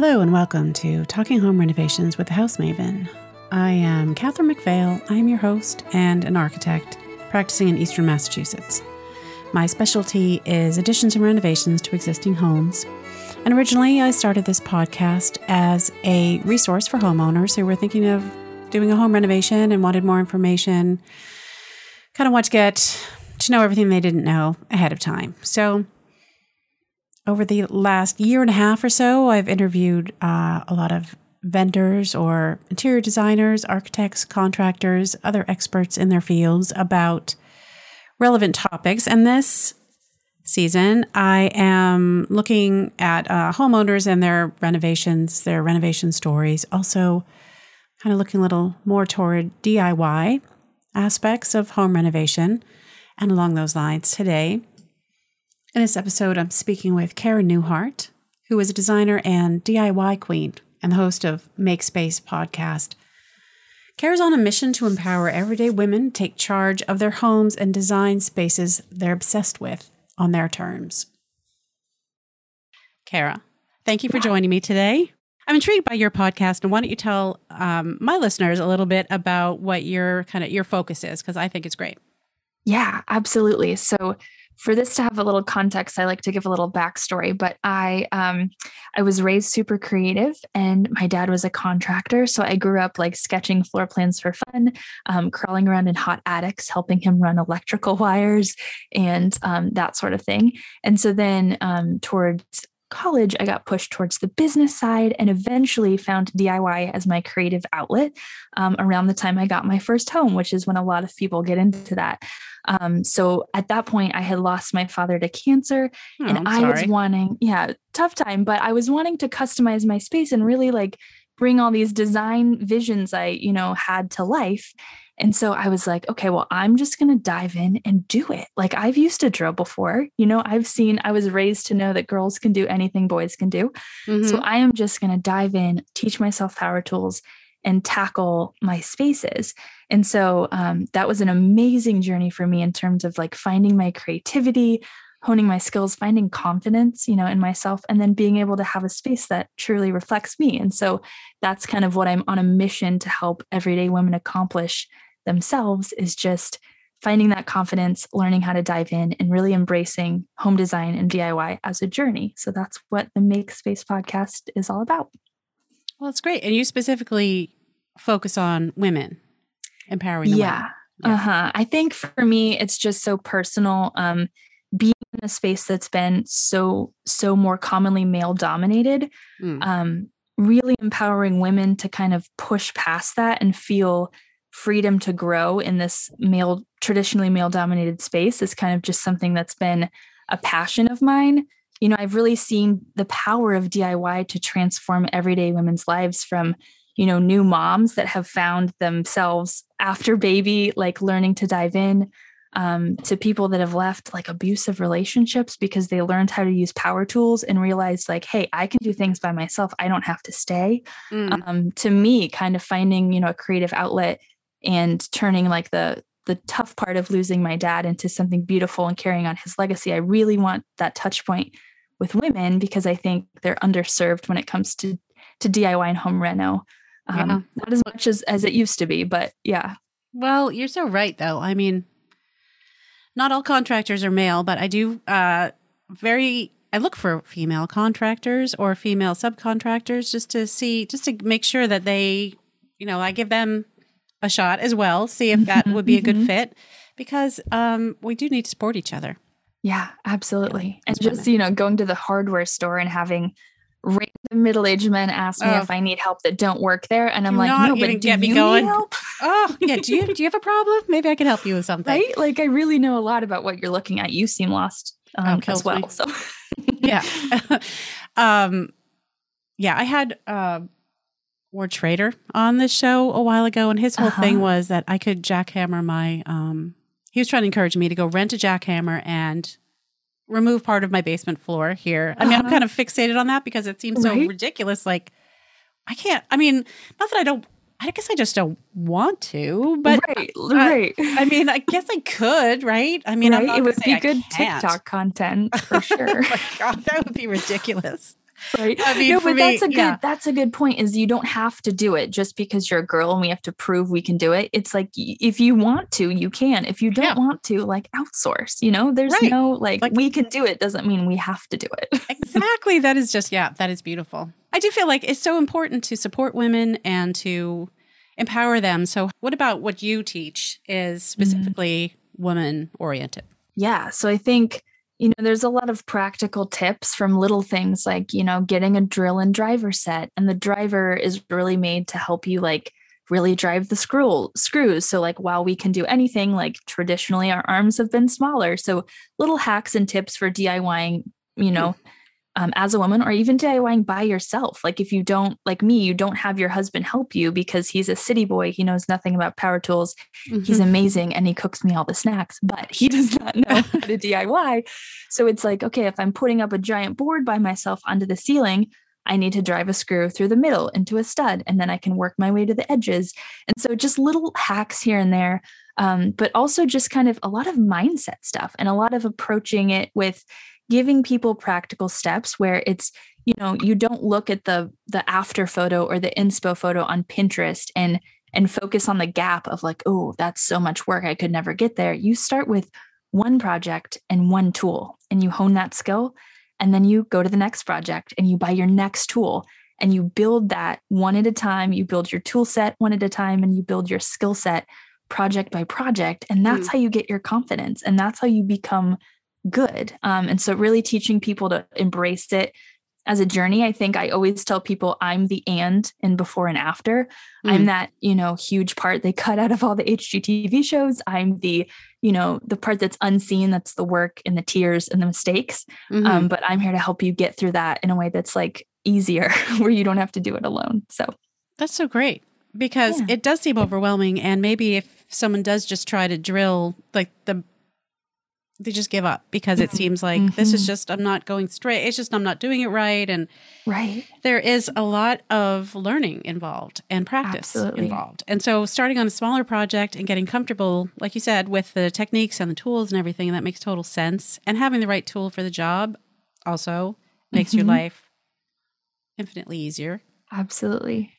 Hello and welcome to Talking Home Renovations with the House Maven. I am Catherine McPhail. I am your host and an architect practicing in Eastern Massachusetts. My specialty is additions and renovations to existing homes. And originally, I started this podcast as a resource for homeowners who were thinking of doing a home renovation and wanted more information, kind of want to get to know everything they didn't know ahead of time. So, over the last year and a half or so, I've interviewed uh, a lot of vendors or interior designers, architects, contractors, other experts in their fields about relevant topics. And this season, I am looking at uh, homeowners and their renovations, their renovation stories. Also, kind of looking a little more toward DIY aspects of home renovation. And along those lines, today, in this episode, I'm speaking with Kara Newhart, who is a designer and DIY queen and the host of Make Space podcast. Kara's on a mission to empower everyday women take charge of their homes and design spaces they're obsessed with on their terms. Kara, thank you for joining me today. I'm intrigued by your podcast, and why don't you tell um, my listeners a little bit about what your kind of your focus is? Because I think it's great. Yeah, absolutely. So for this to have a little context, I like to give a little backstory. But I, um, I was raised super creative, and my dad was a contractor, so I grew up like sketching floor plans for fun, um, crawling around in hot attics, helping him run electrical wires, and um, that sort of thing. And so then um, towards college, I got pushed towards the business side and eventually found DIY as my creative outlet um, around the time I got my first home, which is when a lot of people get into that. Um, so at that point, I had lost my father to cancer oh, and i was wanting, yeah, tough time, but I was wanting to customize my space and really like bring all these design visions I, you know, had to life. And so I was like, okay, well, I'm just going to dive in and do it. Like I've used a drill before. You know, I've seen, I was raised to know that girls can do anything boys can do. Mm-hmm. So I am just going to dive in, teach myself power tools, and tackle my spaces. And so um, that was an amazing journey for me in terms of like finding my creativity, honing my skills, finding confidence, you know, in myself, and then being able to have a space that truly reflects me. And so that's kind of what I'm on a mission to help everyday women accomplish themselves is just finding that confidence, learning how to dive in, and really embracing home design and DIY as a journey. So that's what the Make Space podcast is all about. Well, it's great. And you specifically focus on women, empowering them. Yeah. yeah. Uh-huh. I think for me, it's just so personal. Um, being in a space that's been so, so more commonly male dominated, mm. um, really empowering women to kind of push past that and feel freedom to grow in this male traditionally male dominated space is kind of just something that's been a passion of mine. You know i've really seen the power of diy to transform everyday women's lives from you know new moms that have found themselves after baby like learning to dive in um, to people that have left like abusive relationships because they learned how to use power tools and realized like hey i can do things by myself. I don't have to stay. Mm. um, to me kind of finding you know a creative outlet and turning like the the tough part of losing my dad into something beautiful and carrying on his legacy. I really want that touch point with women because I think they're underserved when it comes to to DIY and home reno. Um, yeah. Not as much as as it used to be, but yeah. Well, you're so right, though. I mean, not all contractors are male, but I do uh, very. I look for female contractors or female subcontractors just to see, just to make sure that they, you know, I give them a shot as well, see if that would be a good mm-hmm. fit because um, we do need to support each other. Yeah, absolutely. Yeah, and just, women. you know, going to the hardware store and having random middle-aged men ask me oh. if I need help that don't work there. And I'm like, no, but do get me you going. need help? oh, yeah. Do you, do you have a problem? Maybe I can help you with something. Right? Like I really know a lot about what you're looking at. You seem lost um, oh, as well. Me. So yeah. um, yeah, I had, uh, Ward Schrader on this show a while ago, and his whole uh-huh. thing was that I could jackhammer my. Um, he was trying to encourage me to go rent a jackhammer and remove part of my basement floor here. I mean, uh-huh. I'm kind of fixated on that because it seems so ridiculous. Like, I can't. I mean, not that I don't. I guess I just don't want to, but right, right. I mean, I guess I could, right? I mean, right? it would be good TikTok content for sure. oh my God, that would be ridiculous. Right I mean, no but me, that's a good yeah. that's a good point is you don't have to do it just because you're a girl and we have to prove we can do it it's like if you want to you can if you don't Yeah. want to like outsource you know there's Right. no like, Like- we can do it doesn't mean we have to do it exactly. That is just, yeah, that is beautiful. I do feel like it's so important to support women and to empower them. So, what about what you teach is mm-hmm. specifically woman oriented? Yeah. So I think, you know, there's a lot of practical tips from little things like, you know, getting a drill and driver set. And the driver is really made to help you like really drive the screw screws. So like while we can do anything, like traditionally our arms have been smaller. So little hacks and tips for DIYing, you know, um, as a woman or even DIYing by yourself. Like if you don't, like me, you don't have your husband help you because he's a city boy. He knows nothing about power tools. He's amazing and he cooks me all the snacks, but he does not know how to DIY. So it's like, okay, if I'm putting up a giant board by myself onto the ceiling, I need to drive a screw through the middle into a stud, and then I can work my way to the edges. And so just little hacks here and there, um, but also just kind of a lot of mindset stuff and a lot of approaching it with giving people practical steps where it's you know you don't look at the the after photo or the inspo photo on pinterest and and focus on the gap of like oh that's so much work i could never get there. You start with one project and one tool and you hone that skill and then you go to the next project and you buy your next tool and you build that one at a time. You build your tool set one at a time and you build your skill set project by project and that's mm-hmm. how you get your confidence and that's how you become good um, and so really teaching people to embrace it as a journey i think i always tell people i'm the and and before and after i'm Mm. that you know huge part they cut out of all the hgtv shows i'm the you know the part that's unseen that's the work and the tears and the mistakes Mhm. um, but i'm here to help you get through that in a way that's like easier where you don't have to do it alone so That's so great because Yeah. it does seem overwhelming. And maybe if someone does just try to drill, like the, they just give up because it Mhm. seems like this is Mhm. just, I'm not going straight. It's just, I'm not doing it right. And right there is a lot of learning involved and practice Absolutely. involved. And so starting on a smaller project and getting comfortable, like you said, with the techniques and the tools and everything, that makes total sense. And having the right tool for the job also makes your Mhm. life infinitely easier absolutely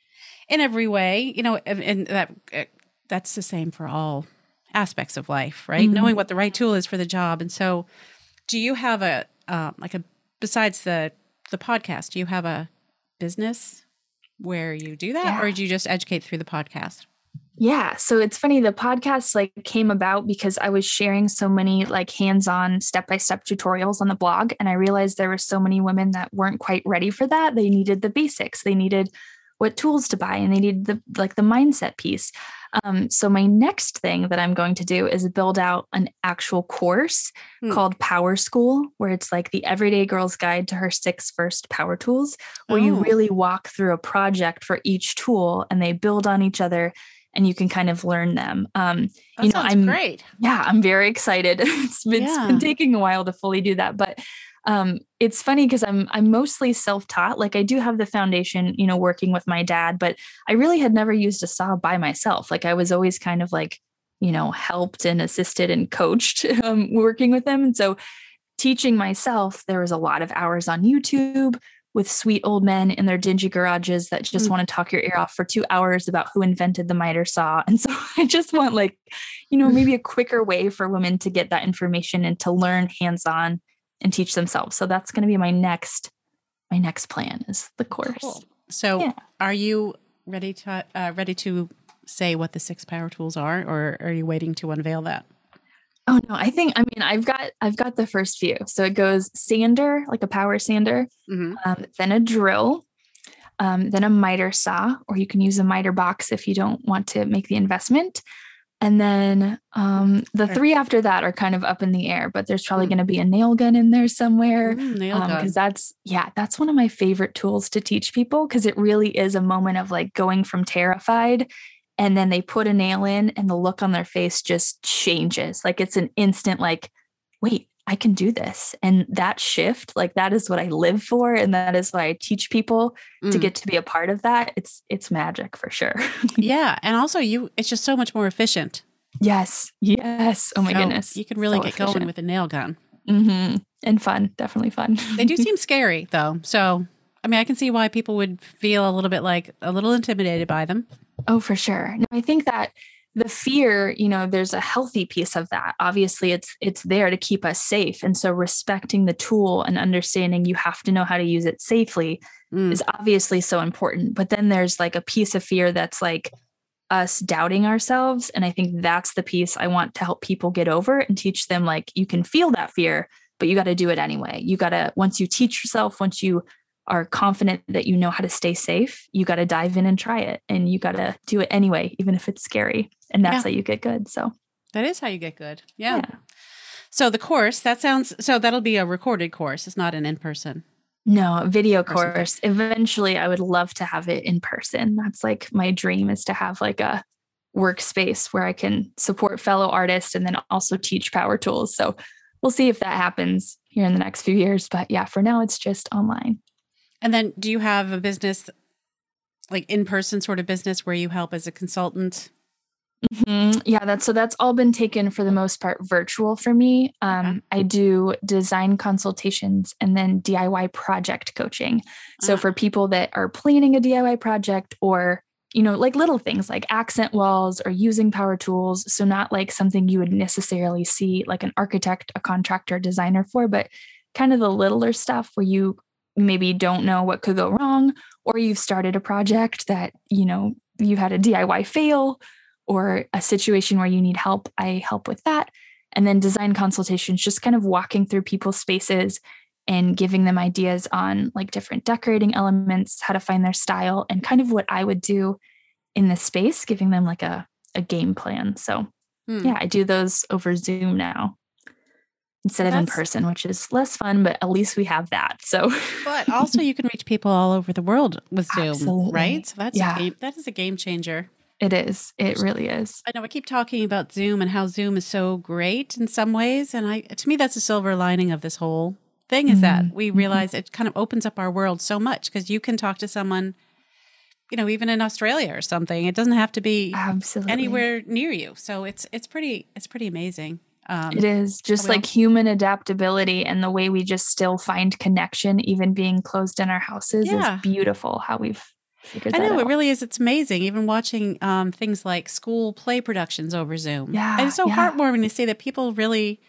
in every way you know and, and that uh, that's the same for all aspects of life right Mhm. knowing what the right tool is for the job and so do you have a um, like a besides the the podcast do you have a business where you do that or do you just educate through the podcast Yeah. So it's funny, the podcast like came about because I was sharing so many like hands-on step-by-step tutorials on the blog. And I realized there were so many women that weren't quite ready for that. They needed the basics. They needed what tools to buy and they needed the like the mindset piece. Um, so my next thing that I'm going to do is build out an actual course Hmm. called Power School, where it's like the everyday girl's guide to her six first power tools, where you Oh. really walk through a project for each tool and they build on each other and you can kind of learn them. Um, that you know, sounds I'm great yeah, I'm very excited. it's been, it's Yeah. been taking a while to fully do that, but um, it's funny because I'm I'm mostly self-taught. Like I do have the foundation, you know, working with my dad, but I really had never used a saw by myself. Like I was always kind of like, you know, helped and assisted and coached um, working with them, and so teaching myself, there was a lot of hours on YouTube with sweet old men in their dingy garages that just Mm. want to talk your ear off for two hours about who invented the miter saw. And so I just want like, you know, maybe a quicker way for women to get that information and to learn hands-on and teach themselves. So that's going to be my next my next plan is the course. Cool. so Yeah. are you ready to uh, ready to say what the six power tools are or are you waiting to unveil that Oh no, I think I mean I've got I've got the first few. So it goes sander, like a power sander, mm-hmm. um, then a drill, um, then a miter saw, or you can use a miter box if you don't want to make the investment. And then um, the three after that are kind of up in the air, but there's probably Mm. going to be a nail gun in there somewhere Mm, gun. because that's yeah that's one of my favorite tools to teach people because it really is a moment of like going from terrified and then they put a nail in and the look on their face just changes like it's an instant like wait i can do this. And that shift like that is what i live for and that is why i teach people to Mm. get to be a part of that. It's it's magic for sure. Yeah and also you it's just so much more efficient. Yes. Yes. Oh my So goodness. you can really So get going with a nail gun. Hmm and fun. Definitely fun. They do seem scary though. So I mean, I can see why people would feel a little bit like a little intimidated by them. Oh, for sure. No, I think that the fear, you know, there's a healthy piece of that. Obviously, it's it's there to keep us safe. And so respecting the tool and understanding you have to know how to use it safely mm. is obviously so important. But then there's like a piece of fear that's like us doubting ourselves. And I think that's the piece I want to help people get over and teach them like you can feel that fear, but you got to do it anyway. You got to, once you teach yourself, once you are confident that you know how to stay safe, you got to dive in and try it and you got to do it anyway, even if it's scary. And that's yeah. how you get good. So that is how you get good. Yeah. yeah. So the course, that sounds, so that'll be a recorded course. It's not an in person. No, video course. Eventually, I would love to have it in person. That's like my dream is to have like a workspace where I can support fellow artists and then also teach power tools. So we'll see if that happens here in the next few years. But yeah, for now, it's just online. And then do you have a business, like in person sort of business where you help as a consultant? Mm-hmm. Yeah, that's so that's all been taken for the most part virtual for me. Um, okay. I do design consultations and then DIY project coaching. So uh-huh. for people that are planning a DIY project or you know, like little things like accent walls or using power tools. So, not like something you would necessarily see like an architect, a contractor, designer for, but kind of the littler stuff where you maybe don't know what could go wrong, or you've started a project that, you know, you had a DIY fail or a situation where you need help, I help with that. And then design consultations, just kind of walking through people's spaces and giving them ideas on like different decorating elements, how to find their style, and kind of what I would do in the space, giving them like a, a game plan. So, hmm. yeah, I do those over Zoom now instead of in person, which is less fun, but at least we have that. So, but also you can reach people all over the world with Zoom, Absolutely. right? So that's yeah. a game, that is a game changer. It is. It really is. I know. I keep talking about Zoom and how Zoom is so great in some ways, and I to me that's a silver lining of this whole thing is mm-hmm. that we mm-hmm. realize it kind of opens up our world so much because you can talk to someone you know even in australia or something it doesn't have to be Absolutely. anywhere near you so it's it's pretty it's pretty amazing um, it is just like human adaptability and the way we just still find connection, even being closed in our houses, yeah. is beautiful. How we've. I know out. it really is. It's amazing. Even watching um, things like school play productions over Zoom. Yeah, and it's so yeah. heartwarming to see that people really,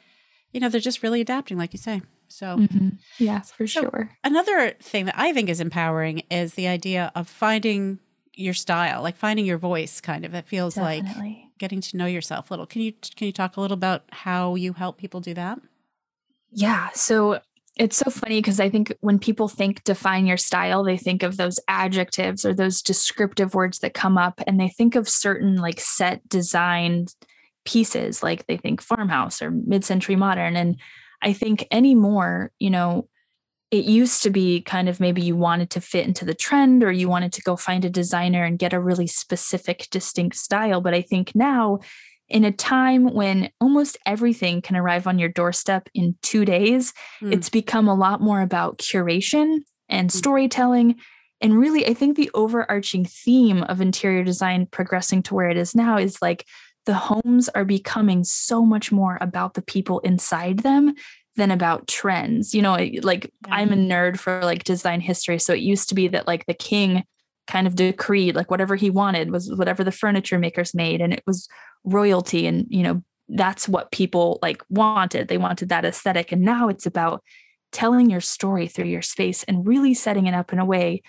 you know, they're just really adapting, like you say. So, mm-hmm. yes, for so sure. Another thing that I think is empowering is the idea of finding your style, like finding your voice. Kind of, it feels Definitely. like getting to know yourself a little. Can you can you talk a little about how you help people do that? Yeah. So it's so funny because I think when people think define your style, they think of those adjectives or those descriptive words that come up and they think of certain like set designed pieces, like they think farmhouse or mid century modern. And I think anymore, you know, it used to be kind of maybe you wanted to fit into the trend or you wanted to go find a designer and get a really specific, distinct style. But I think now, in a time when almost everything can arrive on your doorstep in two days, mm. it's become a lot more about curation and hmm. storytelling. And really, I think the overarching theme of interior design progressing to where it is now is like the homes are becoming so much more about the people inside them than about trends. You know, like yeah. I'm a nerd for like design history. So it used to be that like the king kind of decreed like whatever he wanted was whatever the furniture makers made and it was royalty and you know that's what people like wanted they wanted that aesthetic and now it's about telling your story through your space and really setting it up in a way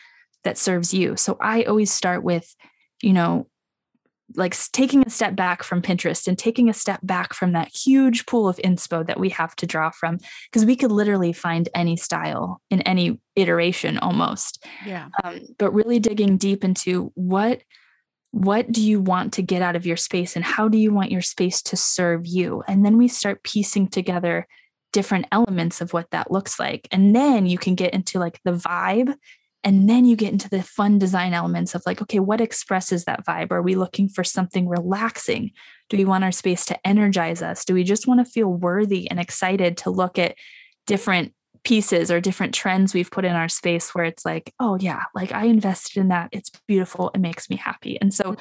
that serves you so i always start with you know like taking a step back from Pinterest and taking a step back from that huge pool of inspo that we have to draw from because we could literally find any style in any iteration almost. Yeah. Um, but really digging deep into what what do you want to get out of your space and how do you want your space to serve you? And then we start piecing together different elements of what that looks like. And then you can get into like the vibe and then you get into the fun design elements of like, okay, what expresses that vibe? Are we looking for something relaxing? Do we want our space to energize us? Do we just want to feel worthy and excited to look at different pieces or different trends we've put in our space where it's like, oh, yeah, like I invested in that. It's beautiful. It makes me happy. And so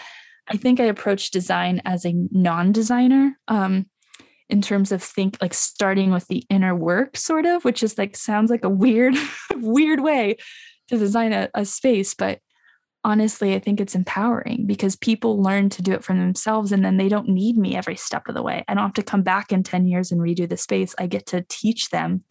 I think I approach design as a non designer. Um, in terms of think like starting with the inner work sort of which is like sounds like a weird weird way to design a, a space, but honestly, I think it's empowering because people learn to do it for themselves and then they don't need me every step of the way. I don't have to come back in 10 years and redo the space. I get to teach them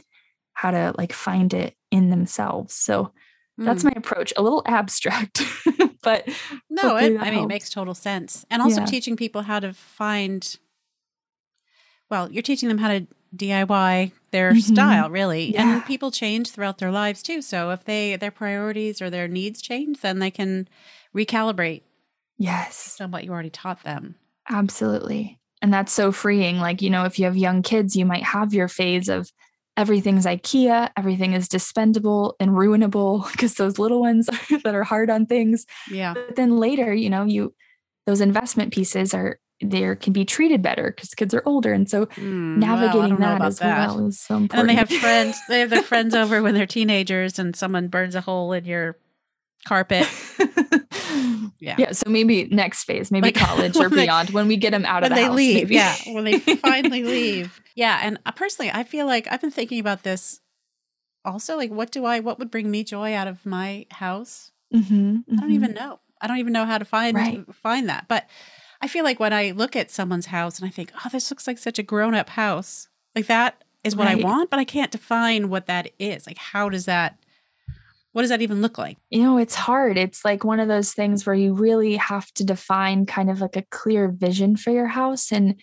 how to like find it in themselves. So that's Mm. my approach. A little abstract, but No, it, I mean, it makes total sense. And also Yeah. teaching people how to find, well, you're teaching them how to DIY their Mhm. style, really. Yeah. And people change throughout their lives too. So if they their priorities or their needs change, then they can recalibrate yes, on what you already taught them. absolutely. And that's so freeing. Like, you know, if you have young kids, you might have your phase of everything's IKEA, everything is dispendable and ruinable because those little ones that are hard on things. Yeah. But then later, you know, you those investment pieces are there can be treated better because kids are older. And so Mm, navigating don't that as that. well is so important. And they have friends. They have their friends over when they're teenagers, and someone burns a hole in your carpet. Yeah. yeah. So maybe next phase, maybe Like, college or when they- beyond when we get them out of the they house. leave. maybe. Yeah, when they finally leave. Yeah, and uh, personally, I feel like I've been thinking about this. Also, like, what do I? What would bring me joy out of my house? Mhm, I don't even know. I don't even know how to find Right. find that. But I feel like when I look at someone's house and I think, oh, this looks like such a grown up house. Like that is what I want, but I can't define what that is. Like, how does that? What does that even look like? you know it's hard it's like one of those things where you really have to define kind of like a clear vision for your house and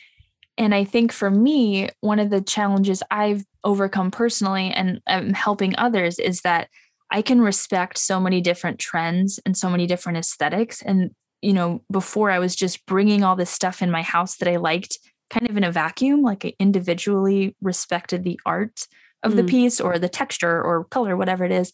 and i think for me one of the challenges i've overcome personally and um, helping others is that i can respect so many different trends and so many different aesthetics and you know before i was just bringing all this stuff in my house that i liked kind of in a vacuum like i individually respected the art of the Mm. piece or the texture or color whatever it is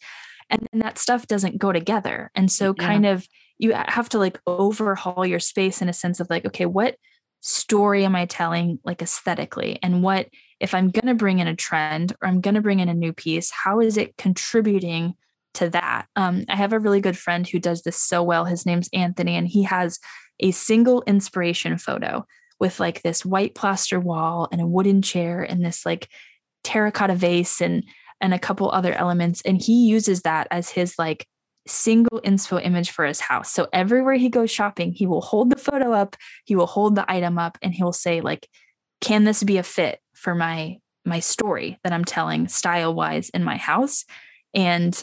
and then that stuff doesn't go together and so Yeah. kind of you have to like overhaul your space in a sense of like okay what story am i telling like aesthetically and what if i'm going to bring in a trend or i'm going to bring in a new piece how is it contributing to that. Um, i have a really good friend who does this so well. His name's anthony and he has a single inspiration photo with like this white plaster wall and a wooden chair and this like terracotta vase and and a couple other elements and he uses that as his like single inspo image for his house. So everywhere he goes shopping he will hold the photo up he will hold the item up and he'll say like can this be a fit for my my story that i'm telling style wise in my house? And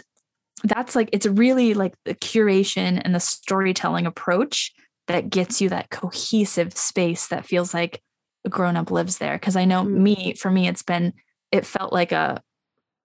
that's like it's really like the curation and the storytelling approach that gets you that cohesive space that feels like a grown up lives there because i know Mm. me for me it's been it felt like a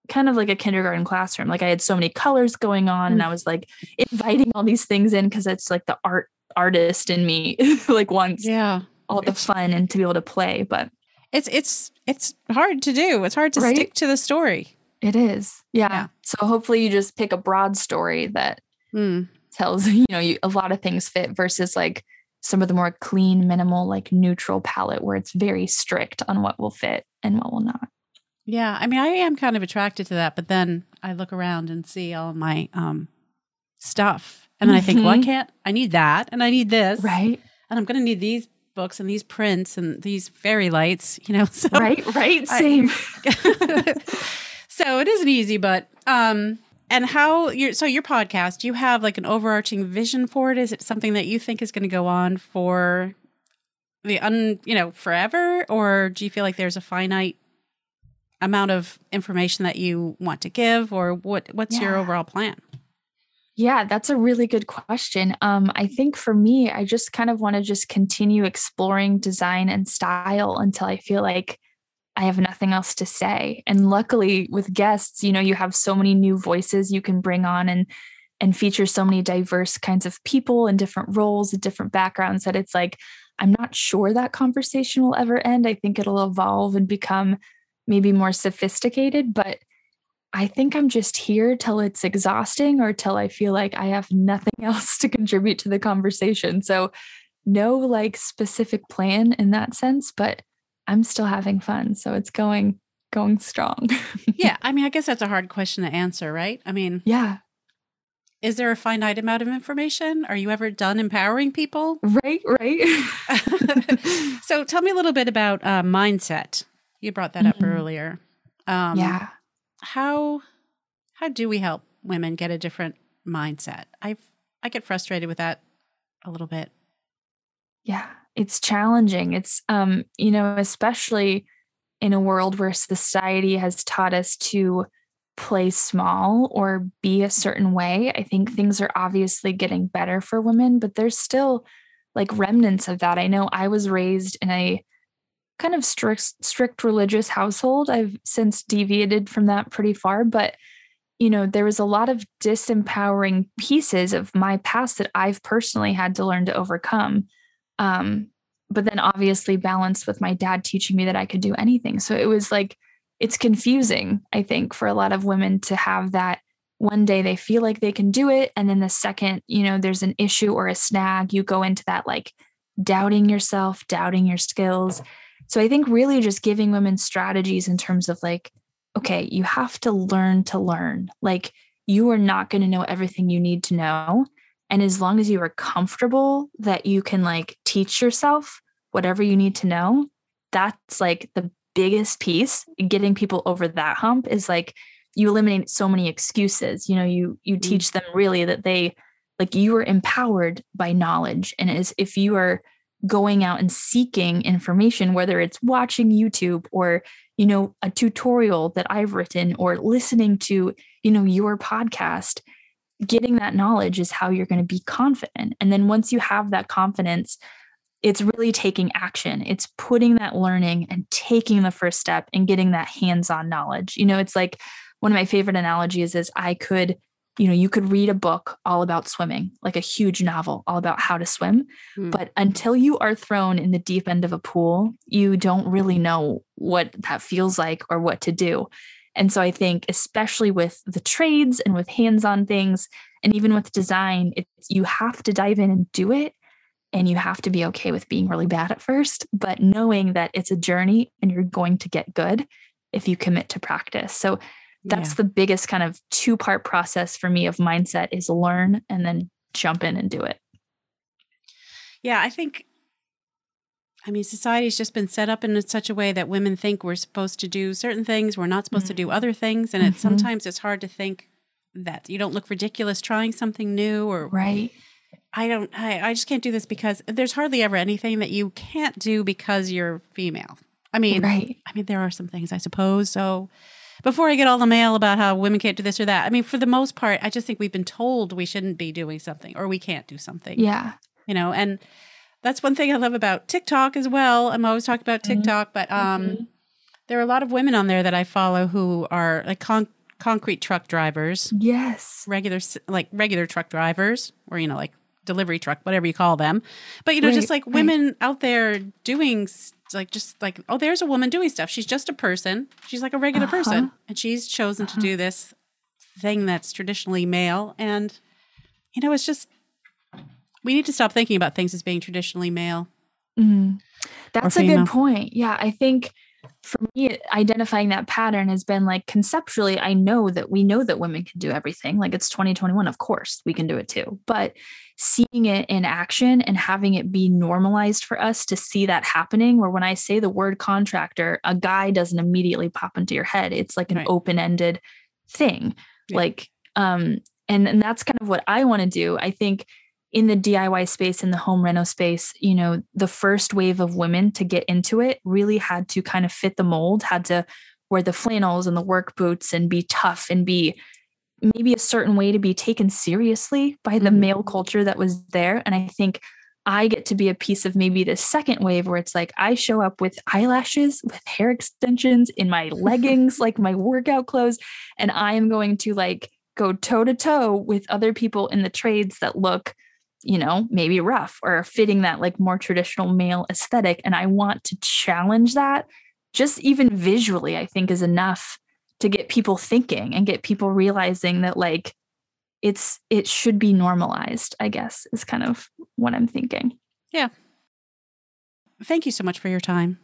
kind of like a kindergarten classroom like i had so many colors going on and i was like inviting all these things in because it's like the art artist in me like wants Yeah, all the It's- fun and to be able to play but it's it's it's hard to do. It's hard to Right? stick to the story. It is yeah. Yeah. so hopefully you just pick a broad story that Mm. tells you know you a lot of things fit versus like some of the more clean minimal like neutral palette where it's very strict on what will fit and what will not Yeah, I mean, I am kind of attracted to that, but then I look around and see all my um stuff, and then I think, well, I Mhm. can't. I need that, and I need this, right and I'm going to need these books and these prints and these fairy lights, you know. So, right right I- same so it isn't easy, but um, and how your so your podcast, do you have like an overarching vision for it? Is it something that you think is going to go on for the un, you know, forever, or do you feel like there's a finite amount of information that you want to give, or what? What's your overall plan? Yeah, that's a really good question. Um, I think for me, I just kind of want to just continue exploring design and style until I feel like I have nothing else to say. And luckily with guests, you know, you have so many new voices you can bring on and and feature so many diverse kinds of people and different roles and different backgrounds that it's like I'm not sure that conversation will ever end. I think it'll evolve and become maybe more sophisticated, but I think I'm just here till it's exhausting or till I feel like I have nothing else to contribute to the conversation. So, no like specific plan in that sense, but I'm still having fun. So, it's going going strong. yeah, I mean, I guess that's a hard question to answer, right? I mean, yeah. is there a finite amount of information? Are you ever done empowering people? Right, right. so tell me a little bit about uh, mindset. You brought that up Mhm. earlier. Um, yeah. How how do we help women get a different mindset. I've I get frustrated with that a little bit. Yeah, it's challenging. It's um, you know, especially in a world where society has taught us to play small or be a certain way. I think things are obviously getting better for women, but there's still like remnants of that. I know I was raised in a kind of strict strict religious household. I've since deviated from that pretty far, but you know, there was a lot of disempowering pieces of my past that I've personally had to learn to overcome. Um, but then obviously balanced with my dad teaching me that I could do anything. So it was like it's confusing, I think, for a lot of women to have that one day they feel like they can do it. And then the second, you know, there's an issue or a snag, you go into that like doubting yourself, doubting your skills. So I think really just giving women strategies in terms of like, okay, you have to learn to learn. Like you are not going to know everything you need to know. And as long as you are comfortable that you can like teach yourself whatever you need to know, that's like the biggest piece. Getting people over that hump is like you eliminate so many excuses. You know, you you mm-hmm. teach them really that they like you are empowered by knowledge. And as if you are going out and seeking information, whether it's watching YouTube or, you know, a tutorial that I've written or listening to, you know, your podcast, getting that knowledge is how you're going to be confident. And then once you have that confidence, it's really taking action. It's putting that learning and taking the first step and getting that hands on knowledge. You know, it's like one of my favorite analogies is I could you know, you could read a book all about swimming, like a huge novel all about how to swim. Mm. But until you are thrown in the deep end of a pool, you don't really know what that feels like or what to do. And so I think, especially with the trades and with hands on things, and even with design, it's, you have to dive in and do it. And you have to be okay with being really bad at first, but knowing that it's a journey and you're going to get good if you commit to practice. So that's yeah. the biggest kind of two part process for me of mindset is learn and then jump in and do it yeah i think i mean society's just been set up in such a way that women think we're supposed to do certain things we're not supposed mm-hmm. to do mm-hmm. other things and mm-hmm. it sometimes it's hard to think that you don't look ridiculous trying something new or right I don't I, I just can't do this because there's hardly ever anything that you can't do because you're female. I mean, right. I mean there are some things I suppose. So before I get all the mail about how women can't do this or that. I mean, for the most part, I just think we've been told we shouldn't be doing something or we can't do something. Yeah. You know, and that's one thing I love about TikTok as well. I'm always talking about mm-hmm. TikTok, but um mm-hmm. there are a lot of women on there that I follow who are like con- concrete truck drivers. Yes. Regular like regular truck drivers or you know like delivery truck, whatever you call them. But you know, right, just like women right. out there doing like just like oh there's a woman doing stuff she's just a person she's like a regular uh-huh. person and she's chosen uh-huh. to do this thing that's traditionally male and you know it's just we need to stop thinking about things as being traditionally male. Mm-hmm. that's a good point. Yeah i think for me identifying that pattern has been like conceptually i know that we know that women can do everything. Like it's 2021 of course we can do it too. But seeing it in action and having it be normalized for us to see that happening where when i say the word contractor a guy doesn't immediately pop into your head. It's like an right. open-ended thing. Yeah. like um and and that's kind of what i want to do. I think in the DIY space in the home reno space, you know, the first wave of women to get into it really had to kind of fit the mold, had to wear the flannels and the work boots and be tough and be maybe a certain way to be taken seriously by the mm-hmm. male culture that was there. And I think I get to be a piece of maybe the second wave where it's like I show up with eyelashes, with hair extensions, in my leggings, like my workout clothes, and I am going to like go toe to toe with other people in the trades that look you know, maybe rough or fitting that like more traditional male aesthetic. And I want to challenge that just even visually, I think is enough to get people thinking and get people realizing that like it's it should be normalized, I guess, is kind of what I'm thinking. Yeah. Thank you so much for your time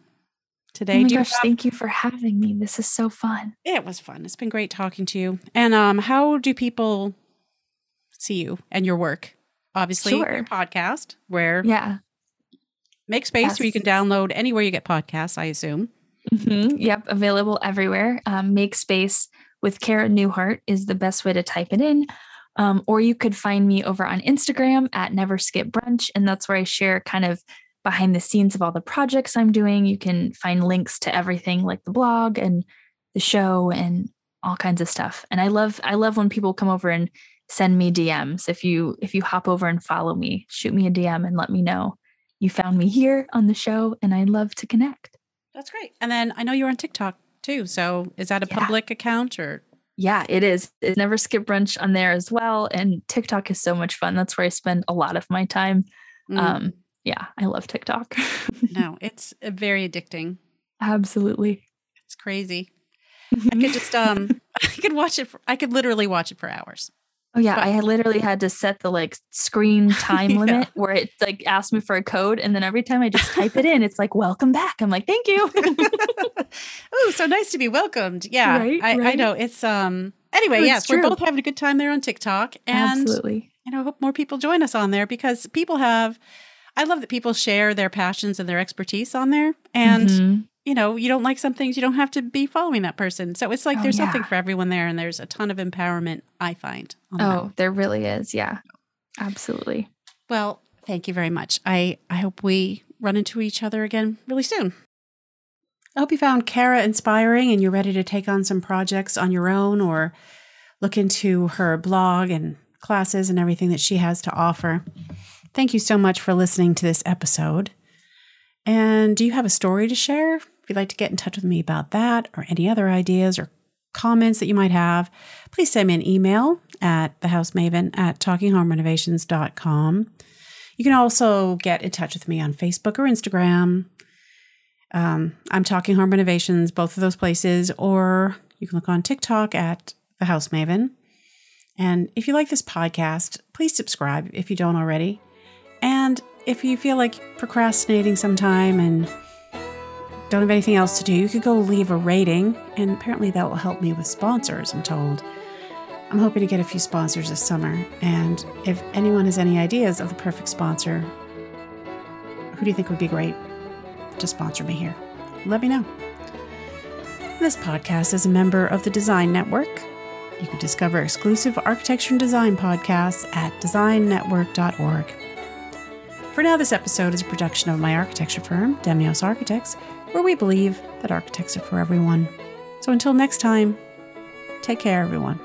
today. Oh my gosh, have... thank you for having me. This is so fun. It was fun. It's been great talking to you. And um, how do people see you and your work? Obviously sure. your podcast where yeah make space yes. where you can download anywhere you get podcasts i assume mm-hmm. yep available everywhere um, make space with kara newhart is the best way to type it in Um, or you could find me over on Instagram at Never Skip Brunch. And that's where I share kind of behind the scenes of all the projects I'm doing. You can find links to everything like the blog and the show and all kinds of stuff. And I love I love when people come over and send me DMs. If you if you hop over and follow me, shoot me a DM and let me know you found me here on the show and I love to connect. That's great. And then I know you're on TikTok too. So is that a yeah. public account or yeah, it is. It's never skip brunch on there as well. And TikTok is so much fun. That's where I spend a lot of my time. Mm. Um, yeah, I love TikTok. no, it's uh, very addicting. Absolutely. It's crazy. I could just um I could watch it for, I could literally watch it for hours. Oh yeah, I literally had to set the like screen time yeah. limit where it like asked me for a code, and then every time I just type it in, it's like "Welcome back." I'm like, "Thank you." oh, so nice to be welcomed. Yeah, right, I, right. I, know it's um. Anyway, oh, yes, true. we're both having a good time there on TikTok, and absolutely, you know, I hope more people join us on there because people have. I love that people share their passions and their expertise on there, and mm-hmm you know, you don't like some things, you don't have to be following that person. So it's like oh, there's yeah. something for everyone there, and there's a ton of empowerment, I find. Oh, that. there really is. Yeah, absolutely. Well, thank you very much. I, I hope we run into each other again really soon. I hope you found Kara inspiring and you're ready to take on some projects on your own or look into her blog and classes and everything that she has to offer. Thank you so much for listening to this episode. And do you have a story to share? If you'd like to get in touch with me about that or any other ideas or comments that you might have, please send me an email at thehousemaven at talkinghomerenovations.com. You can also get in touch with me on Facebook or Instagram. Um, I'm Talking Home Renovations, both of those places, or you can look on TikTok at The House Maven. And if you like this podcast, please subscribe if you don't already. And if you feel like procrastinating sometime and don't have anything else to do, you could go leave a rating, and apparently that will help me with sponsors, I'm told. I'm hoping to get a few sponsors this summer, and if anyone has any ideas of the perfect sponsor, who do you think would be great to sponsor me here? Let me know. This podcast is a member of the Design Network. You can discover exclusive architecture and design podcasts at designnetwork.org. For now, this episode is a production of my architecture firm, Demnios Architects, where we believe that architects are for everyone. So until next time, take care, everyone.